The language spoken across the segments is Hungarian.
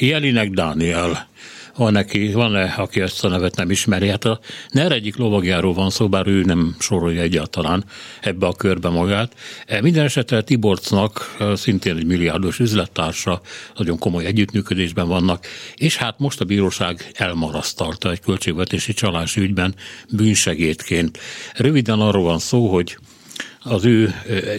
Jelinek Dániel. Van neki, van-e, aki ezt a nevet nem ismeri? Hát a NER egyik lovagjáról van szó, bár ő nem sorolja egyáltalán ebbe a körbe magát. E, minden esetre Tiborcnak szintén egy milliárdos üzlettársa, nagyon komoly együttműködésben vannak, és hát most a bíróság elmarasztalta egy költségvetési csalás ügyben bűnsegédként. Röviden arról van szó, hogy az ő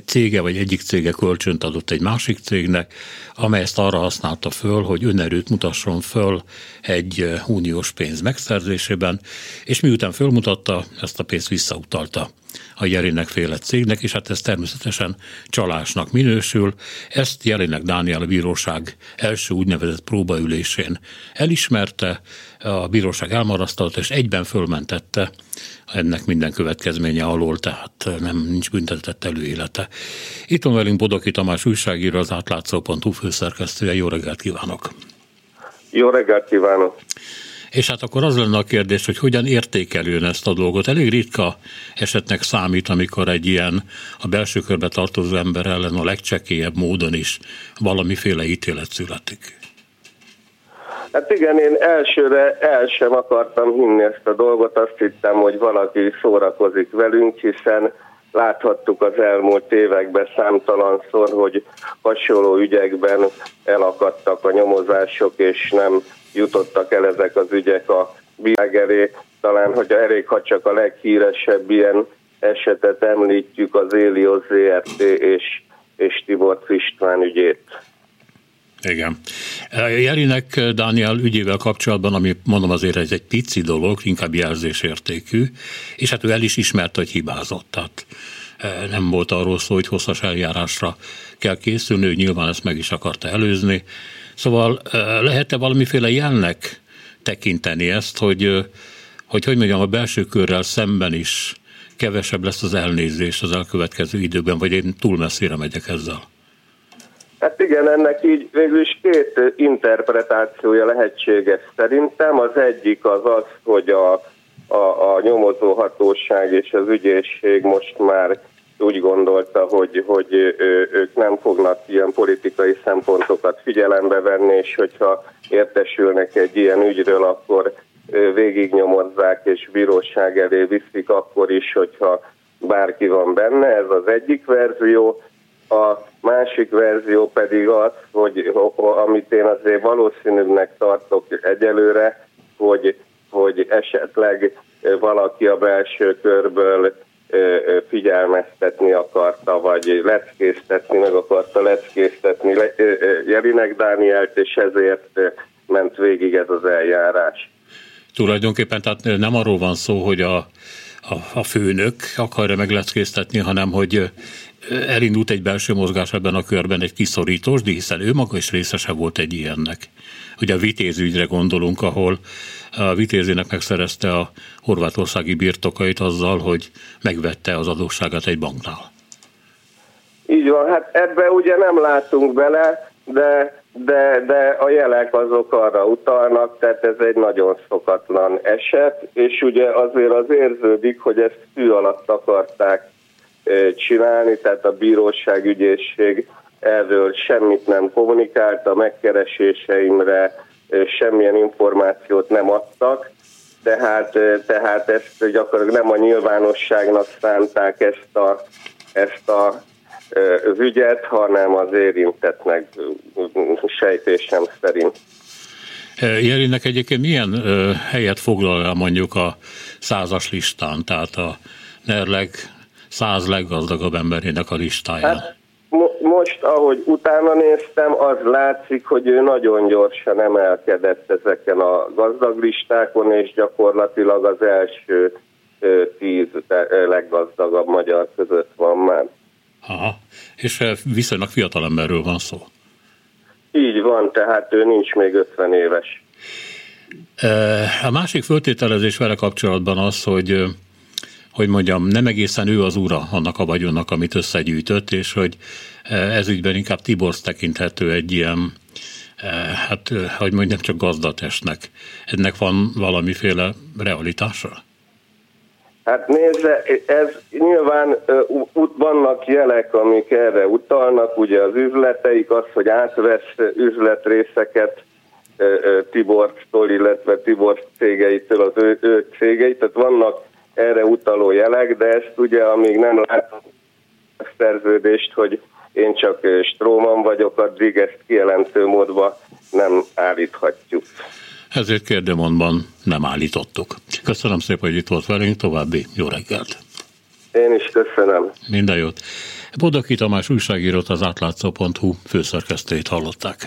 cége vagy egyik cége kölcsönt adott egy másik cégnek, amely ezt arra használta föl, hogy önerőt mutasson föl egy uniós pénz megszerzésében, és miután fölmutatta, ezt a pénzt visszautalta a Jelinek féle cégnek, és hát ez természetesen csalásnak minősül. Ezt Jelinek Dániel a bíróság első úgynevezett próbaülésén elismerte, a bíróság elmarasztalta, és egyben fölmentette ennek minden következménye alól, tehát nem nincs büntetett előélete. Itt van velünk Bodoki Tamás újságíró, az átlátszó.hu főszerkesztője. Jó reggelt kívánok! Jó reggelt kívánok! És hát akkor az lenne a kérdés, hogy hogyan értékelőn ezt a dolgot. Elég ritka esetnek számít, amikor egy ilyen a belső körbe tartozó ember ellen a legcsekélyebb módon is valamiféle ítélet születik. Hát igen, én elsőre el sem akartam hinni ezt a dolgot, azt hittem, hogy valaki szórakozik velünk, hiszen láthattuk az elmúlt években számtalanszor, hogy hasonló ügyekben elakadtak a nyomozások, és nem jutottak el ezek az ügyek a világ elé. Talán, hogy elég, ha csak a leghíresebb ilyen esetet említjük, az Élioz ZRT és, és Tibor István ügyét. Igen. Jelinek Dániel ügyével kapcsolatban, ami mondom azért ez egy pici dolog, inkább jelzésértékű, és hát ő el is ismert, hogy hibázott. Tehát e, nem volt arról szó, hogy hosszas eljárásra kell készülni, ő nyilván ezt meg is akarta előzni. Szóval lehet-e valamiféle jelnek tekinteni ezt, hogy, hogy hogy mondjam, a belső körrel szemben is kevesebb lesz az elnézés az elkövetkező időben, vagy én túl messzire megyek ezzel? Hát igen, ennek így végül is két interpretációja lehetséges szerintem. Az egyik az az, hogy a, a, a nyomozóhatóság és az ügyészség most már úgy gondolta, hogy, hogy ők nem fognak ilyen politikai szempontokat figyelembe venni, és hogyha értesülnek egy ilyen ügyről, akkor végignyomozzák és bíróság elé viszik akkor is, hogyha bárki van benne. Ez az egyik verzió. A másik verzió pedig az, hogy amit én azért valószínűbbnek tartok egyelőre, hogy, hogy esetleg valaki a belső körből figyelmeztetni akarta, vagy leckésztetni, meg akarta leckésztetni Jelinek Dánielt, és ezért ment végig ez az eljárás. Tulajdonképpen tehát nem arról van szó, hogy a, a, a főnök akarja megleckésztetni, hanem hogy elindult egy belső mozgás ebben a körben, egy kiszorítós, de hiszen ő maga is részese volt egy ilyennek. Ugye a vitézügyre gondolunk, ahol a vitézének megszerezte a horvátországi birtokait azzal, hogy megvette az adósságát egy banknál. Így van, hát ebbe ugye nem látunk bele, de, de, de a jelek azok arra utalnak, tehát ez egy nagyon szokatlan eset, és ugye azért az érződik, hogy ezt fű alatt akarták csinálni, tehát a bíróság ügyészség erről semmit nem kommunikált, a megkereséseimre semmilyen információt nem adtak, tehát, tehát ezt gyakorlatilag nem a nyilvánosságnak szánták ezt a, ezt a az ügyet, hanem az érintetnek sejtésem szerint. Jelinek egyébként milyen helyet foglal el mondjuk a százas listán, tehát a NERLEG száz leggazdagabb emberének a listáján? Hát, mo- most, ahogy utána néztem, az látszik, hogy ő nagyon gyorsan emelkedett ezeken a gazdag listákon, és gyakorlatilag az első tíz leggazdagabb magyar között van már. Aha, és viszonylag fiatal emberről van szó. Így van, tehát ő nincs még 50 éves. A másik föltételezés vele kapcsolatban az, hogy hogy mondjam, nem egészen ő az ura annak a vagyonnak, amit összegyűjtött, és hogy ez ügyben inkább Tiborsz tekinthető egy ilyen, hát, hogy mondjam, csak gazdatesnek. Ennek van valamiféle realitása? Hát nézze, ez nyilván vannak jelek, amik erre utalnak, ugye az üzleteik, az, hogy átvesz üzletrészeket Tibortól, illetve Tibor cégeitől az ő, ő cégeit, tehát vannak erre utaló jelek, de ezt ugye, amíg nem látom a szerződést, hogy én csak Stróman vagyok, addig ezt kijelentő módban nem állíthatjuk. Ezért kérdemondban nem állítottuk. Köszönöm szépen, hogy itt volt velünk, további jó reggelt! Én is köszönöm. Minden jót. Bodoki Tamás újságírót az átlátszó.hu főszerkesztőjét hallották.